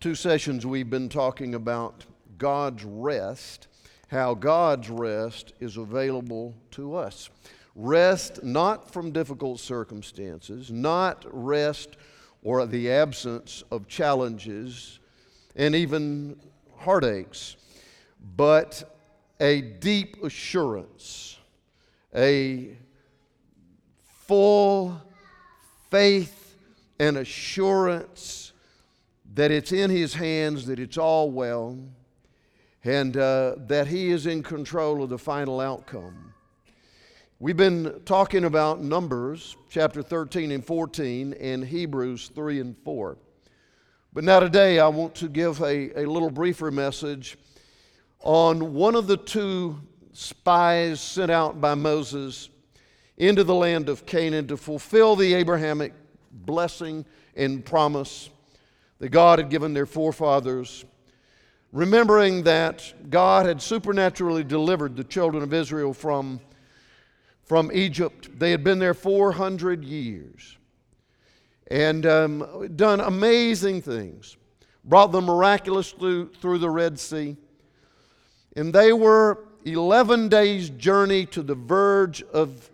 two sessions we've been talking about God's rest, how God's rest is available to us. Rest not from difficult circumstances, not rest or the absence of challenges and even heartaches, but a deep assurance, a full faith and assurance that it's in His hands, that it's all well, and uh, that He is in control of the final outcome. We've been talking about Numbers chapter 13 and 14 and Hebrews 3 and 4. But now, today, I want to give a, a little briefer message on one of the two spies sent out by Moses into the land of Canaan to fulfill the Abrahamic blessing and promise that God had given their forefathers, remembering that God had supernaturally delivered the children of Israel from, from Egypt. They had been there 400 years and um, done amazing things, brought them miraculously through, through the Red Sea. And they were 11 days' journey to the verge of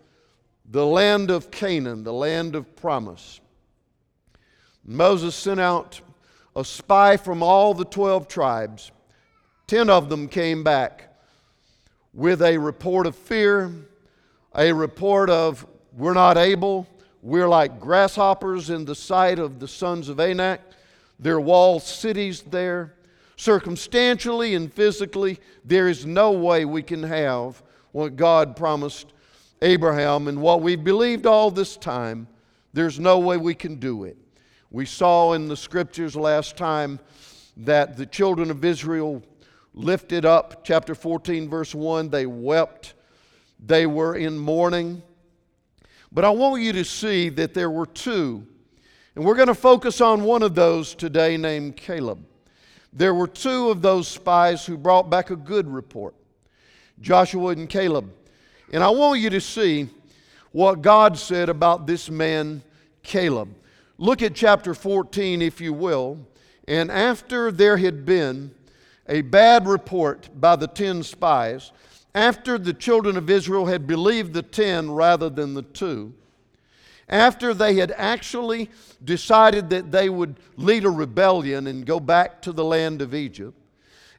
the land of Canaan, the land of promise. Moses sent out a spy from all the 12 tribes. Ten of them came back with a report of fear, a report of, we're not able, we're like grasshoppers in the sight of the sons of Anak. Their walled cities there. Circumstantially and physically, there is no way we can have what God promised Abraham and what we've believed all this time. There's no way we can do it. We saw in the scriptures last time that the children of Israel lifted up, chapter 14, verse 1, they wept, they were in mourning. But I want you to see that there were two, and we're going to focus on one of those today named Caleb. There were two of those spies who brought back a good report Joshua and Caleb. And I want you to see what God said about this man, Caleb. Look at chapter 14, if you will. And after there had been a bad report by the ten spies, after the children of Israel had believed the ten rather than the two, after they had actually decided that they would lead a rebellion and go back to the land of Egypt,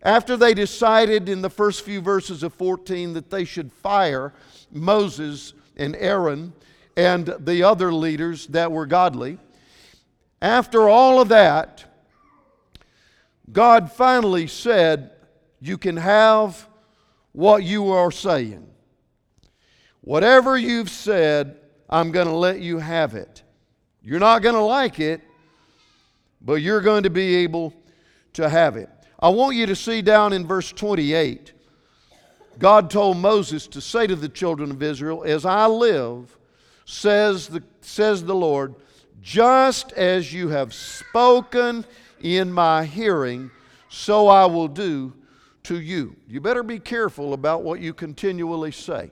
after they decided in the first few verses of 14 that they should fire Moses and Aaron and the other leaders that were godly, after all of that, God finally said, You can have what you are saying. Whatever you've said, I'm going to let you have it. You're not going to like it, but you're going to be able to have it. I want you to see down in verse 28, God told Moses to say to the children of Israel, As I live, says the, says the Lord, just as you have spoken in my hearing, so I will do to you. You better be careful about what you continually say.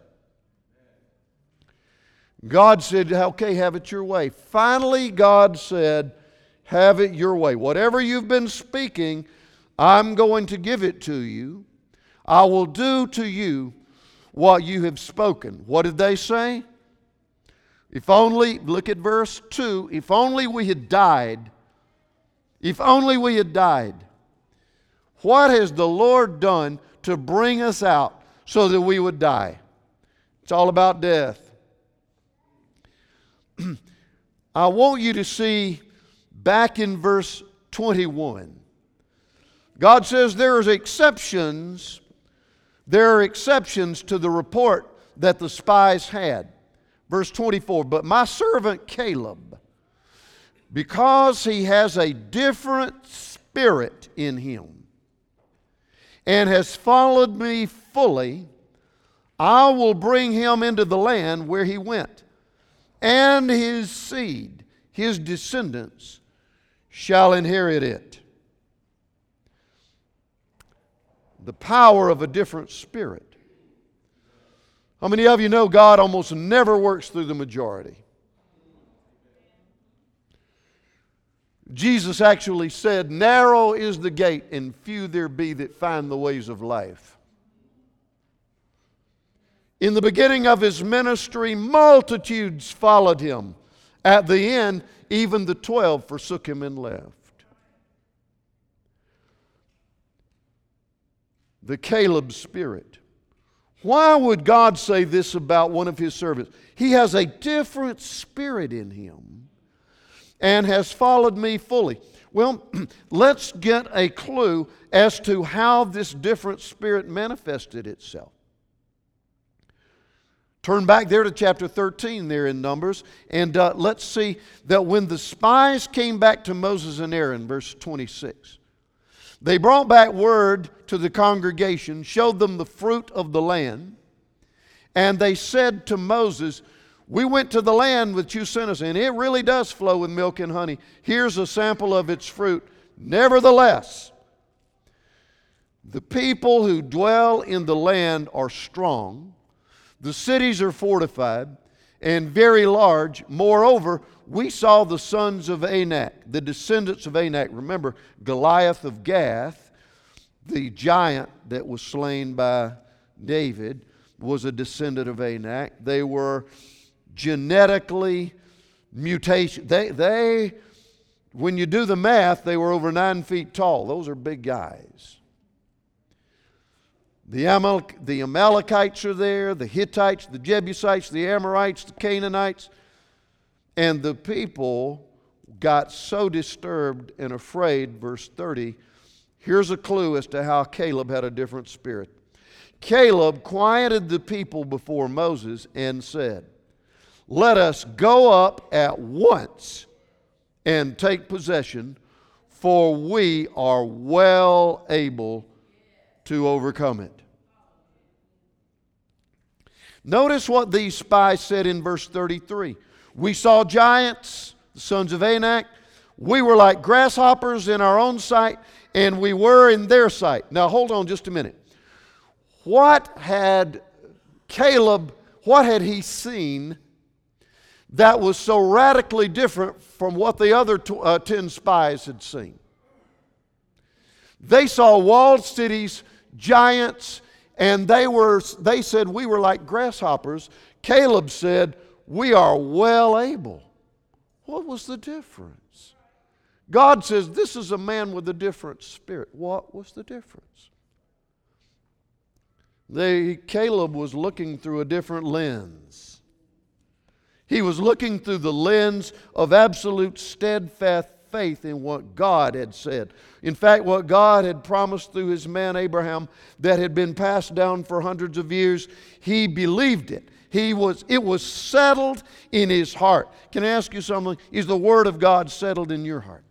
God said, okay, have it your way. Finally, God said, have it your way. Whatever you've been speaking, I'm going to give it to you. I will do to you what you have spoken. What did they say? If only, look at verse 2, if only we had died, if only we had died. What has the Lord done to bring us out so that we would die? It's all about death. I want you to see back in verse 21. God says there are exceptions. There are exceptions to the report that the spies had. Verse 24, but my servant Caleb, because he has a different spirit in him. and has followed me fully, I will bring him into the land where he went, and his seed, his descendants, shall inherit it. The power of a different spirit. How many of you know God almost never works through the majority? Jesus actually said, Narrow is the gate, and few there be that find the ways of life. In the beginning of his ministry, multitudes followed him. At the end, even the twelve forsook him and left. The Caleb spirit. Why would God say this about one of his servants? He has a different spirit in him and has followed me fully. Well, let's get a clue as to how this different spirit manifested itself. Turn back there to chapter 13, there in Numbers, and uh, let's see that when the spies came back to Moses and Aaron, verse 26, they brought back word to the congregation, showed them the fruit of the land, and they said to Moses, we went to the land that you sent us, and it really does flow with milk and honey. Here's a sample of its fruit. Nevertheless, the people who dwell in the land are strong, the cities are fortified and very large. Moreover, we saw the sons of Anak, the descendants of Anak. Remember, Goliath of Gath, the giant that was slain by David, was a descendant of Anak. They were genetically mutation. They, they, when you do the math, they were over nine feet tall. Those are big guys. The, Amal- the Amalekites are there, the Hittites, the Jebusites, the Amorites, the Canaanites. And the people got so disturbed and afraid, verse 30. Here's a clue as to how Caleb had a different spirit. Caleb quieted the people before Moses and said, let us go up at once and take possession, for we are well able to overcome it. Notice what these spies said in verse 33. We saw giants, the sons of Anak. We were like grasshoppers in our own sight, and we were in their sight. Now, hold on just a minute. What had Caleb, what had he seen that was so radically different from what the other t- uh, 10 spies had seen. They saw walled cities, giants, and they, were, they said, We were like grasshoppers. Caleb said, We are well able. What was the difference? God says, This is a man with a different spirit. What was the difference? They, Caleb was looking through a different lens. He was looking through the lens of absolute steadfast faith in what God had said. In fact, what God had promised through his man Abraham that had been passed down for hundreds of years, he believed it. He was, it was settled in his heart. Can I ask you something? Is the Word of God settled in your heart?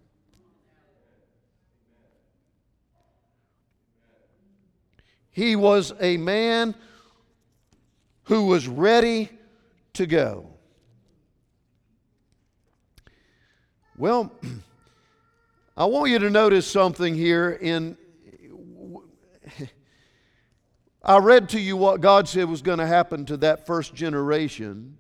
He was a man who was ready to go. Well, I want you to notice something here in I read to you what God said was going to happen to that first generation.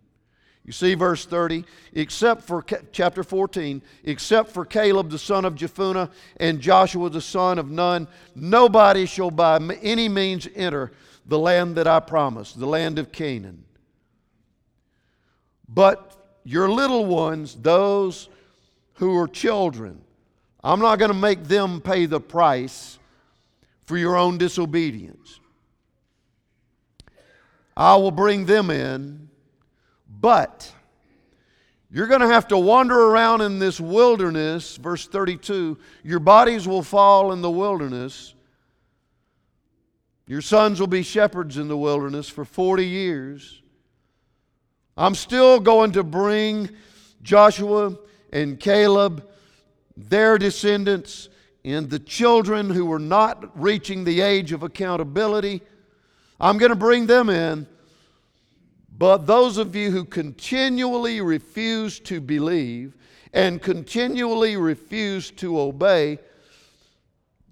You see, verse 30, except for chapter 14, except for Caleb the son of Jephunneh and Joshua the son of Nun, nobody shall by any means enter the land that I promised, the land of Canaan. But your little ones, those who are children. I'm not going to make them pay the price for your own disobedience. I will bring them in, but you're going to have to wander around in this wilderness. Verse 32 Your bodies will fall in the wilderness. Your sons will be shepherds in the wilderness for 40 years. I'm still going to bring Joshua and Caleb, their descendants, and the children who were not reaching the age of accountability, I'm going to bring them in. But those of you who continually refuse to believe and continually refuse to obey,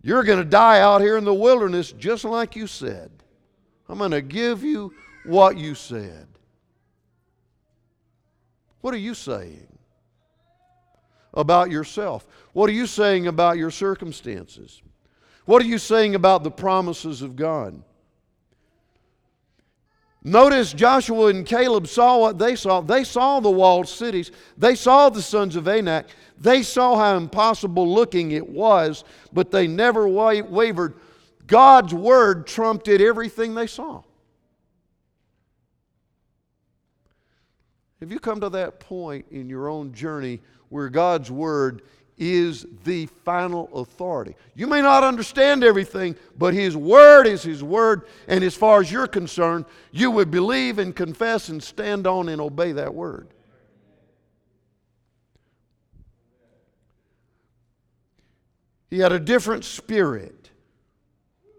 you're going to die out here in the wilderness just like you said. I'm going to give you what you said. What are you saying about yourself? What are you saying about your circumstances? What are you saying about the promises of God? Notice Joshua and Caleb saw what they saw. They saw the walled cities. They saw the sons of Anak. They saw how impossible looking it was, but they never wavered. God's word trumped it everything they saw. Have you come to that point in your own journey where God's word is the final authority. You may not understand everything, but His Word is His Word, and as far as you're concerned, you would believe and confess and stand on and obey that Word. He had a different spirit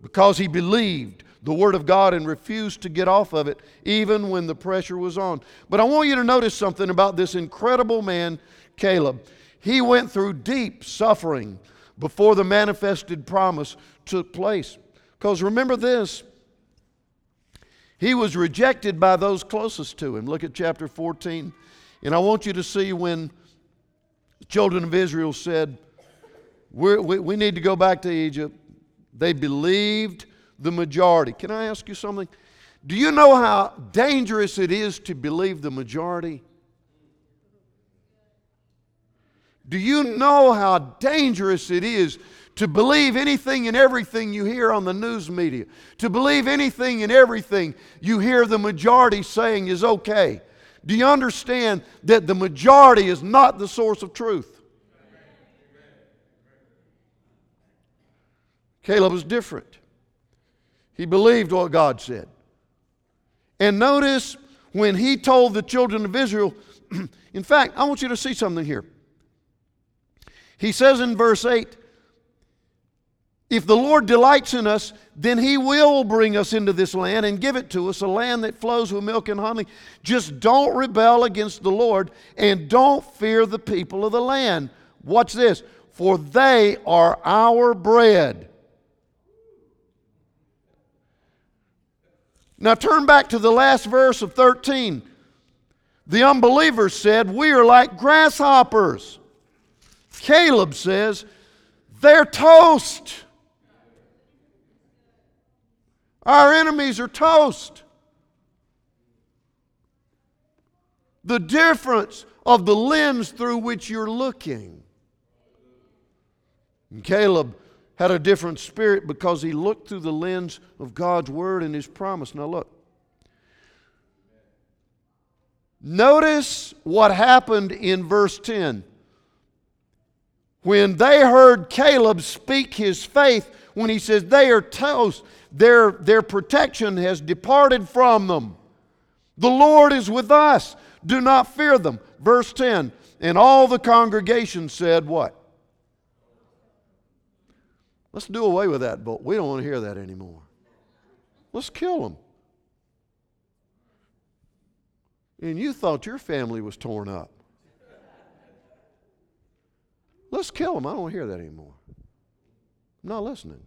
because he believed the Word of God and refused to get off of it even when the pressure was on. But I want you to notice something about this incredible man, Caleb. He went through deep suffering before the manifested promise took place. Because remember this, he was rejected by those closest to him. Look at chapter 14. And I want you to see when the children of Israel said, we we, need to go back to Egypt. They believed the majority. Can I ask you something? Do you know how dangerous it is to believe the majority? Do you know how dangerous it is to believe anything and everything you hear on the news media? To believe anything and everything you hear the majority saying is okay? Do you understand that the majority is not the source of truth? Caleb was different. He believed what God said. And notice when he told the children of Israel, in fact, I want you to see something here. He says in verse 8, if the Lord delights in us, then He will bring us into this land and give it to us, a land that flows with milk and honey. Just don't rebel against the Lord and don't fear the people of the land. Watch this, for they are our bread. Now turn back to the last verse of 13. The unbelievers said, We are like grasshoppers. Caleb says, they're toast. Our enemies are toast. The difference of the lens through which you're looking. And Caleb had a different spirit because he looked through the lens of God's word and his promise. Now, look. Notice what happened in verse 10 when they heard Caleb speak his faith, when he says they are toast, their, their protection has departed from them. The Lord is with us. Do not fear them. Verse 10 And all the congregation said, What? Let's do away with that but We don't want to hear that anymore. Let's kill them. And you thought your family was torn up. Let's kill them. I don't hear that anymore. I'm not listening.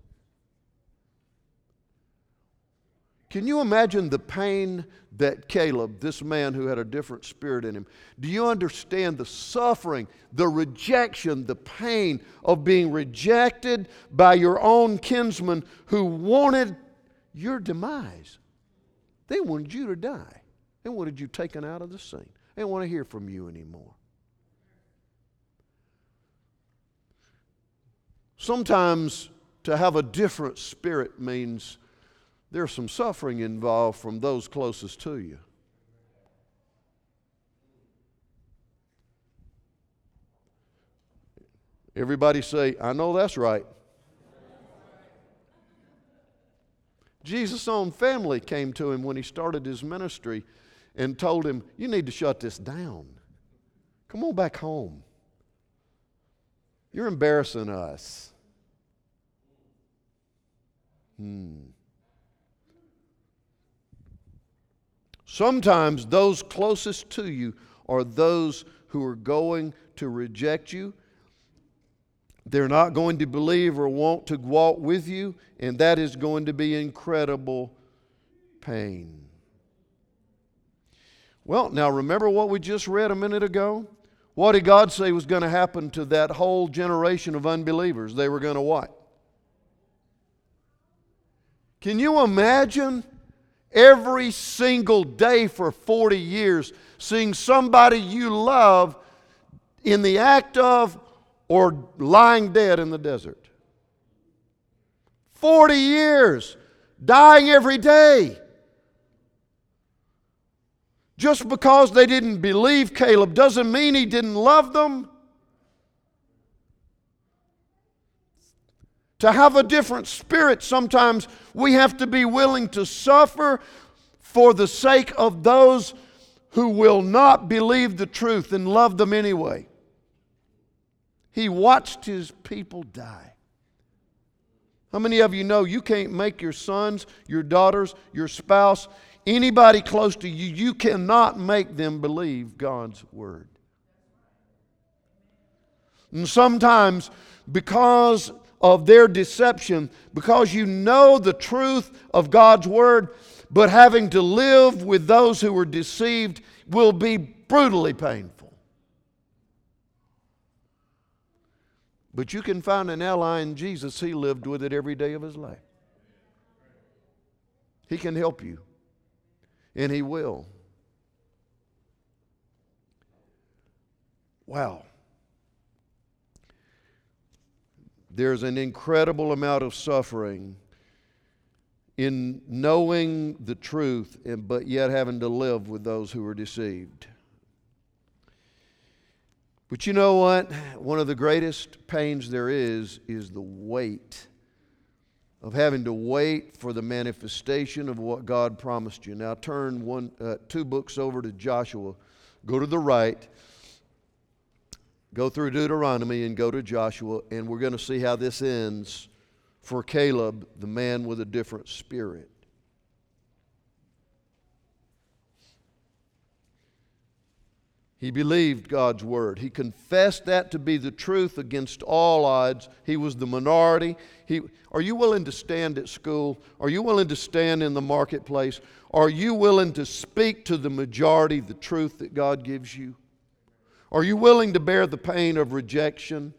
Can you imagine the pain that Caleb, this man who had a different spirit in him, do you understand the suffering, the rejection, the pain of being rejected by your own kinsmen who wanted your demise? They wanted you to die. They wanted you taken out of the scene. They didn't want to hear from you anymore. Sometimes to have a different spirit means there's some suffering involved from those closest to you. Everybody say, I know that's right. Jesus' own family came to him when he started his ministry and told him, You need to shut this down. Come on back home. You're embarrassing us. Hmm. Sometimes those closest to you are those who are going to reject you. They're not going to believe or want to walk with you, and that is going to be incredible pain. Well, now remember what we just read a minute ago? What did God say was going to happen to that whole generation of unbelievers? They were going to what? Can you imagine every single day for 40 years seeing somebody you love in the act of or lying dead in the desert? 40 years, dying every day. Just because they didn't believe Caleb doesn't mean he didn't love them. To have a different spirit, sometimes we have to be willing to suffer for the sake of those who will not believe the truth and love them anyway. He watched his people die. How many of you know you can't make your sons, your daughters, your spouse, anybody close to you, you cannot make them believe God's word. And sometimes, because of their deception, because you know the truth of God's word, but having to live with those who are deceived will be brutally painful. But you can find an ally in Jesus, he lived with it every day of his life. He can help you and He will. Wow. There's an incredible amount of suffering in knowing the truth, and, but yet having to live with those who are deceived. But you know what? One of the greatest pains there is is the weight of having to wait for the manifestation of what God promised you. Now turn one, uh, two books over to Joshua. Go to the right. Go through Deuteronomy and go to Joshua, and we're going to see how this ends for Caleb, the man with a different spirit. He believed God's word. He confessed that to be the truth against all odds. He was the minority. He, are you willing to stand at school? Are you willing to stand in the marketplace? Are you willing to speak to the majority the truth that God gives you? Are you willing to bear the pain of rejection?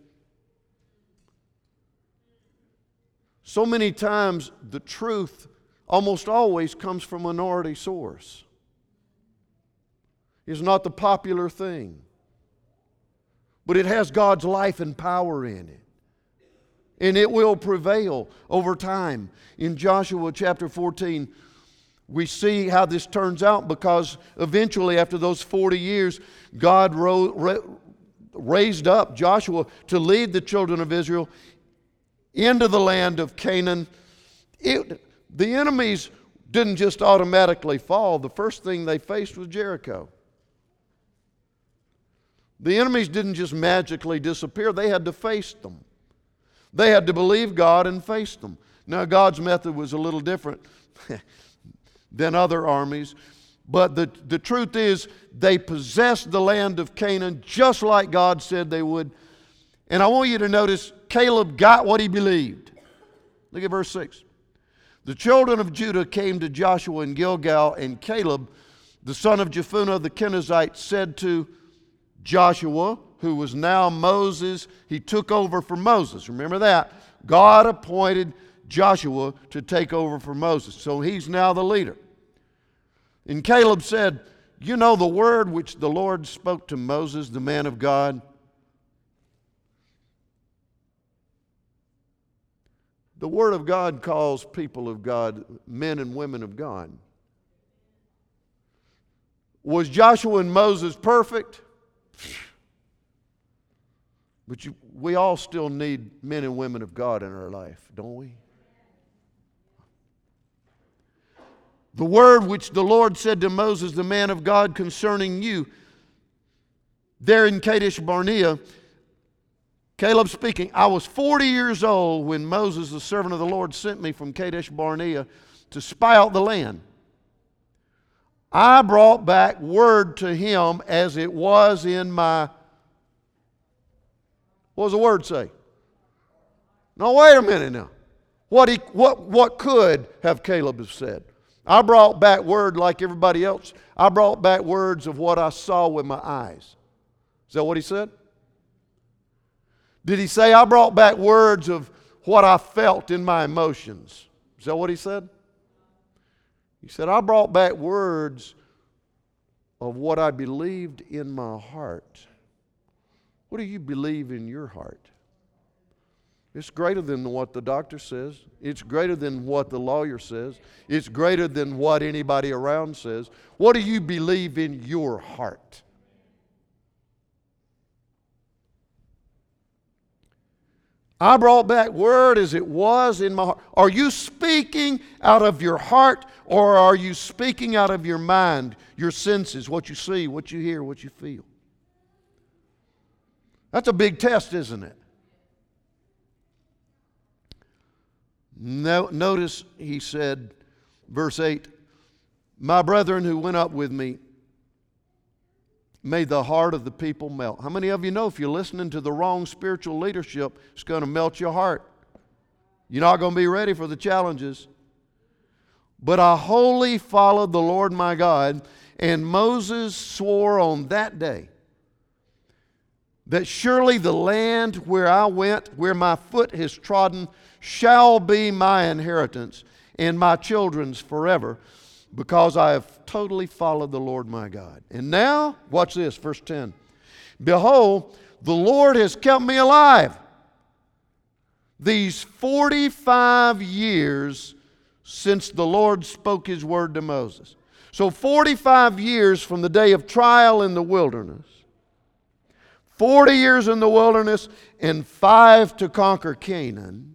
So many times, the truth almost always comes from a minority source is not the popular thing, but it has God's life and power in it. And it will prevail over time. In Joshua chapter 14, we see how this turns out because eventually, after those 40 years, God raised up Joshua to lead the children of Israel into the land of Canaan. It, the enemies didn't just automatically fall, the first thing they faced was Jericho. The enemies didn't just magically disappear, they had to face them. They had to believe God and face them. Now, God's method was a little different than other armies, but the, the truth is, they possessed the land of Canaan just like God said they would. And I want you to notice Caleb got what he believed. Look at verse 6. The children of Judah came to Joshua in Gilgal, and Caleb, the son of Jephunneh the Kenizzite, said to Joshua, who was now Moses, he took over for Moses. Remember that? God appointed Joshua to take over for Moses. So he's now the leader. And Caleb said, You know the word which the Lord spoke to Moses, the man of God? The Word of God calls people of God men and women of God. Was Joshua and Moses perfect? But you, we all still need men and women of God in our life, don't we? The word which the Lord said to Moses, the man of God, concerning you, there in Kadesh Barnea, Caleb speaking, I was 40 years old when Moses, the servant of the Lord, sent me from Kadesh Barnea to spy out the land. I brought back word to him as it was in my. What does the word say? Now, wait a minute now. What, he, what, what could have Caleb have said? I brought back word like everybody else. I brought back words of what I saw with my eyes. Is that what he said? Did he say, I brought back words of what I felt in my emotions? Is that what he said? He said, I brought back words of what I believed in my heart. What do you believe in your heart? It's greater than what the doctor says. It's greater than what the lawyer says. It's greater than what anybody around says. What do you believe in your heart? I brought back word as it was in my heart. Are you speaking out of your heart or are you speaking out of your mind, your senses, what you see, what you hear, what you feel? That's a big test, isn't it? No, notice he said, verse 8, My brethren who went up with me made the heart of the people melt. How many of you know if you're listening to the wrong spiritual leadership, it's going to melt your heart? You're not going to be ready for the challenges. But I wholly followed the Lord my God, and Moses swore on that day that surely the land where I went, where my foot has trodden, shall be my inheritance and my children's forever, because I have totally followed the Lord my God. And now, watch this, verse 10. Behold, the Lord has kept me alive these 45 years since the Lord spoke his word to Moses. So, 45 years from the day of trial in the wilderness, 40 years in the wilderness, and five to conquer Canaan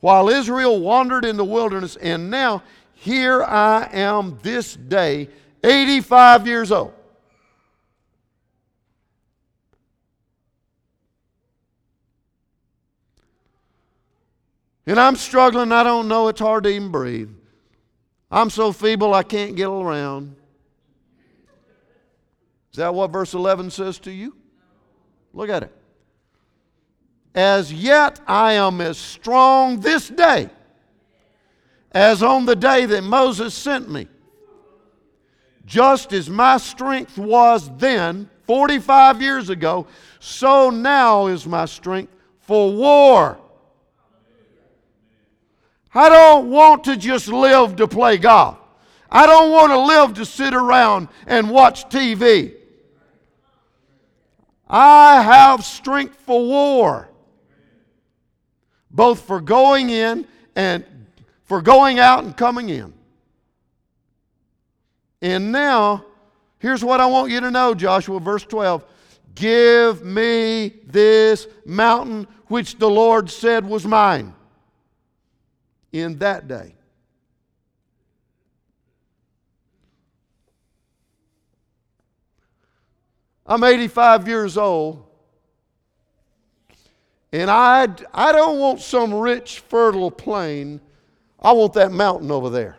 while Israel wandered in the wilderness, and now here I am this day, 85 years old. And I'm struggling, I don't know, it's hard to even breathe. I'm so feeble I can't get around. Is that what verse 11 says to you? Look at it. As yet I am as strong this day as on the day that Moses sent me. Just as my strength was then, 45 years ago, so now is my strength for war. I don't want to just live to play golf. I don't want to live to sit around and watch TV. I have strength for war both for going in and for going out and coming in. And now, here's what I want you to know, Joshua, verse 12. Give me this mountain which the Lord said was mine in that day. I'm 85 years old. And I, I don't want some rich, fertile plain. I want that mountain over there.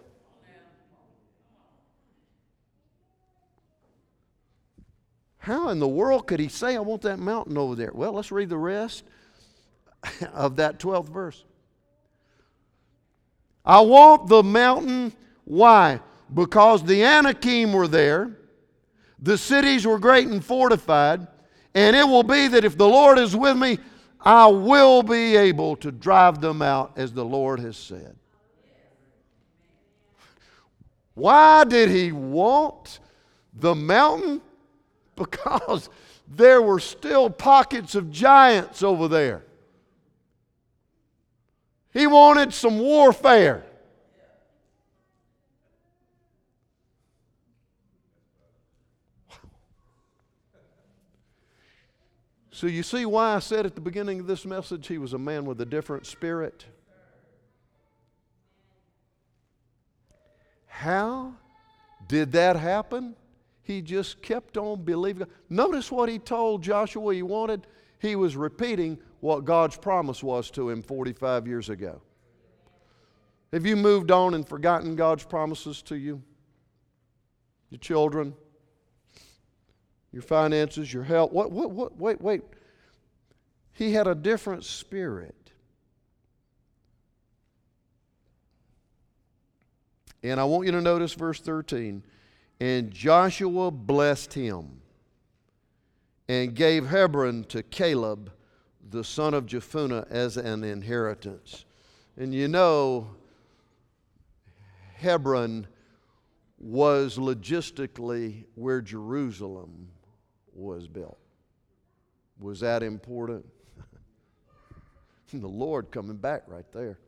How in the world could he say, I want that mountain over there? Well, let's read the rest of that 12th verse. I want the mountain. Why? Because the Anakim were there, the cities were great and fortified, and it will be that if the Lord is with me, I will be able to drive them out as the Lord has said. Why did he want the mountain? Because there were still pockets of giants over there. He wanted some warfare. So, you see why I said at the beginning of this message he was a man with a different spirit? How did that happen? He just kept on believing. Notice what he told Joshua he wanted. He was repeating what God's promise was to him 45 years ago. Have you moved on and forgotten God's promises to you? Your children, your finances, your health. What, what, what, wait, wait. He had a different spirit. And I want you to notice verse 13. And Joshua blessed him and gave Hebron to Caleb, the son of Jephunneh, as an inheritance. And you know, Hebron was logistically where Jerusalem was built. Was that important? the Lord coming back right there.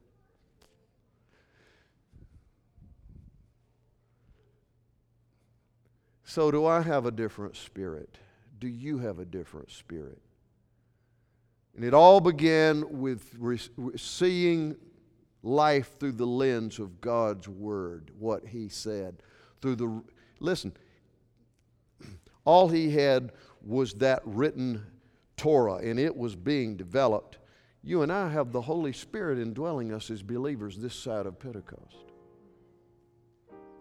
So, do I have a different spirit? Do you have a different spirit? And it all began with re- seeing life through the lens of God's Word, what He said. Through the, listen, all He had was that written Torah, and it was being developed. You and I have the Holy Spirit indwelling us as believers this side of Pentecost.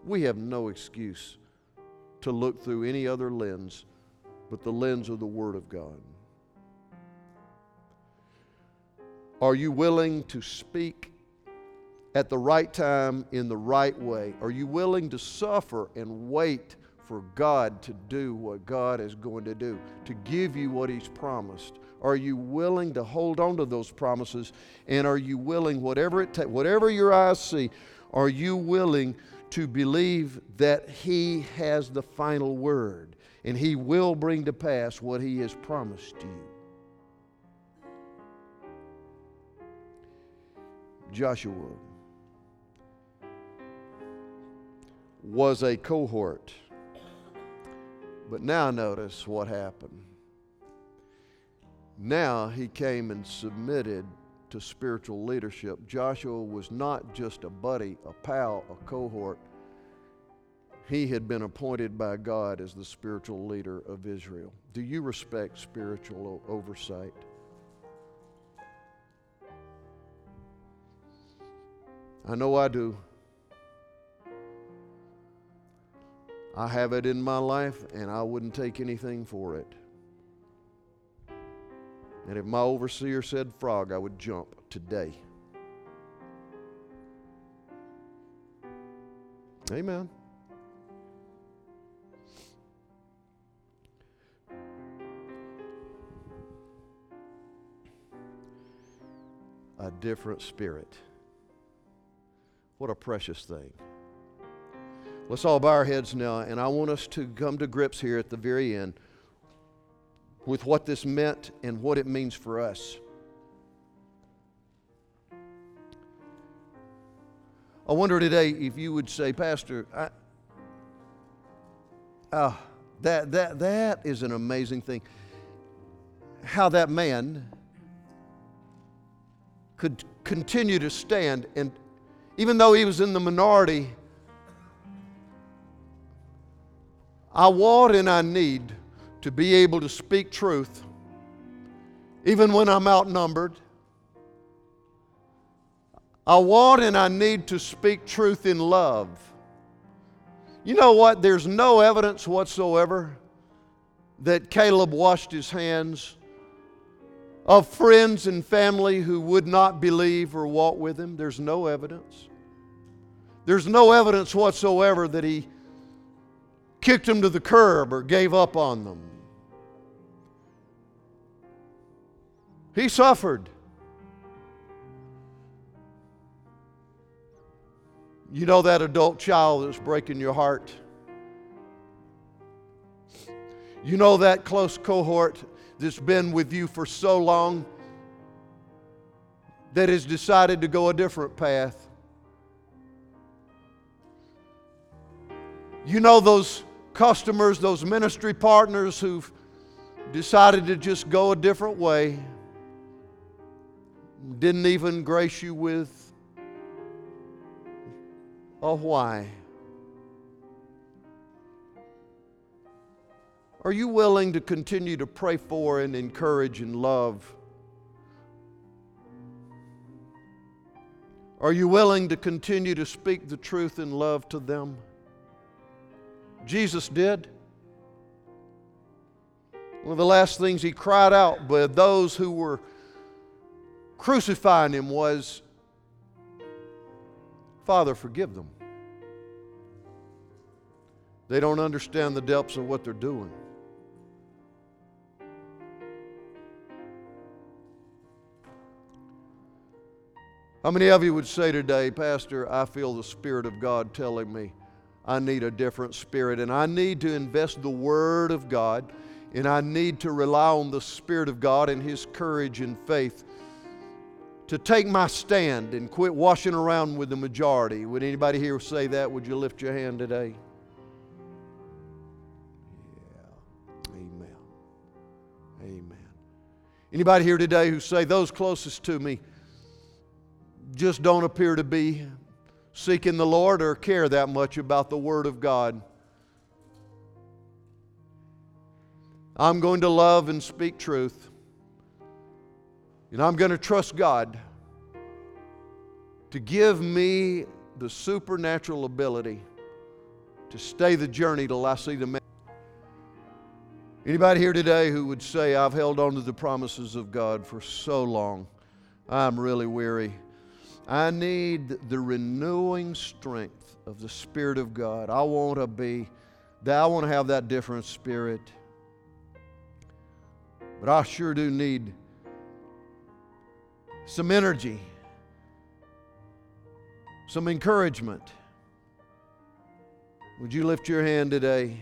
We have no excuse to look through any other lens but the lens of the Word of God. Are you willing to speak at the right time in the right way? Are you willing to suffer and wait for God to do what God is going to do, to give you what He's promised? Are you willing to hold on to those promises? And are you willing, whatever it takes, whatever your eyes see, are you willing to believe that He has the final word and He will bring to pass what He has promised you. Joshua was a cohort. But now notice what happened. Now he came and submitted to spiritual leadership. Joshua was not just a buddy, a pal, a cohort. He had been appointed by God as the spiritual leader of Israel. Do you respect spiritual oversight? I know I do. I have it in my life, and I wouldn't take anything for it. And if my overseer said frog, I would jump today. Amen. A different spirit. What a precious thing. Let's all bow our heads now, and I want us to come to grips here at the very end with what this meant and what it means for us. I wonder today if you would say, Pastor, I, uh, that, that, that is an amazing thing. How that man could continue to stand, and even though he was in the minority, I want and I need to be able to speak truth even when I'm outnumbered. I want and I need to speak truth in love. You know what? There's no evidence whatsoever that Caleb washed his hands of friends and family who would not believe or walk with him. There's no evidence. There's no evidence whatsoever that he kicked them to the curb or gave up on them. He suffered. You know that adult child that's breaking your heart? You know that close cohort that's been with you for so long that has decided to go a different path? You know those customers, those ministry partners who've decided to just go a different way, didn't even grace you with a why. Are you willing to continue to pray for and encourage and love? Are you willing to continue to speak the truth in love to them? Jesus did. One of the last things he cried out with those who were crucifying him was, Father, forgive them. They don't understand the depths of what they're doing. How many of you would say today, Pastor, I feel the Spirit of God telling me I need a different spirit and I need to invest the Word of God and I need to rely on the Spirit of God and His courage and faith to take my stand and quit washing around with the majority. Would anybody here say that? Would you lift your hand today? Yeah. Amen. Amen. Anybody here today who say those closest to me just don't appear to be seeking the Lord or care that much about the Word of God. I'm going to love and speak truth. And I'm going to trust God to give me the supernatural ability to stay the journey till I see the man. Anybody here today who would say, I've held on to the promises of God for so long, I'm really weary. I need the renewing strength of the Spirit of God. I want to be, I want to have that different spirit. But I sure do need some energy, some encouragement. Would you lift your hand today?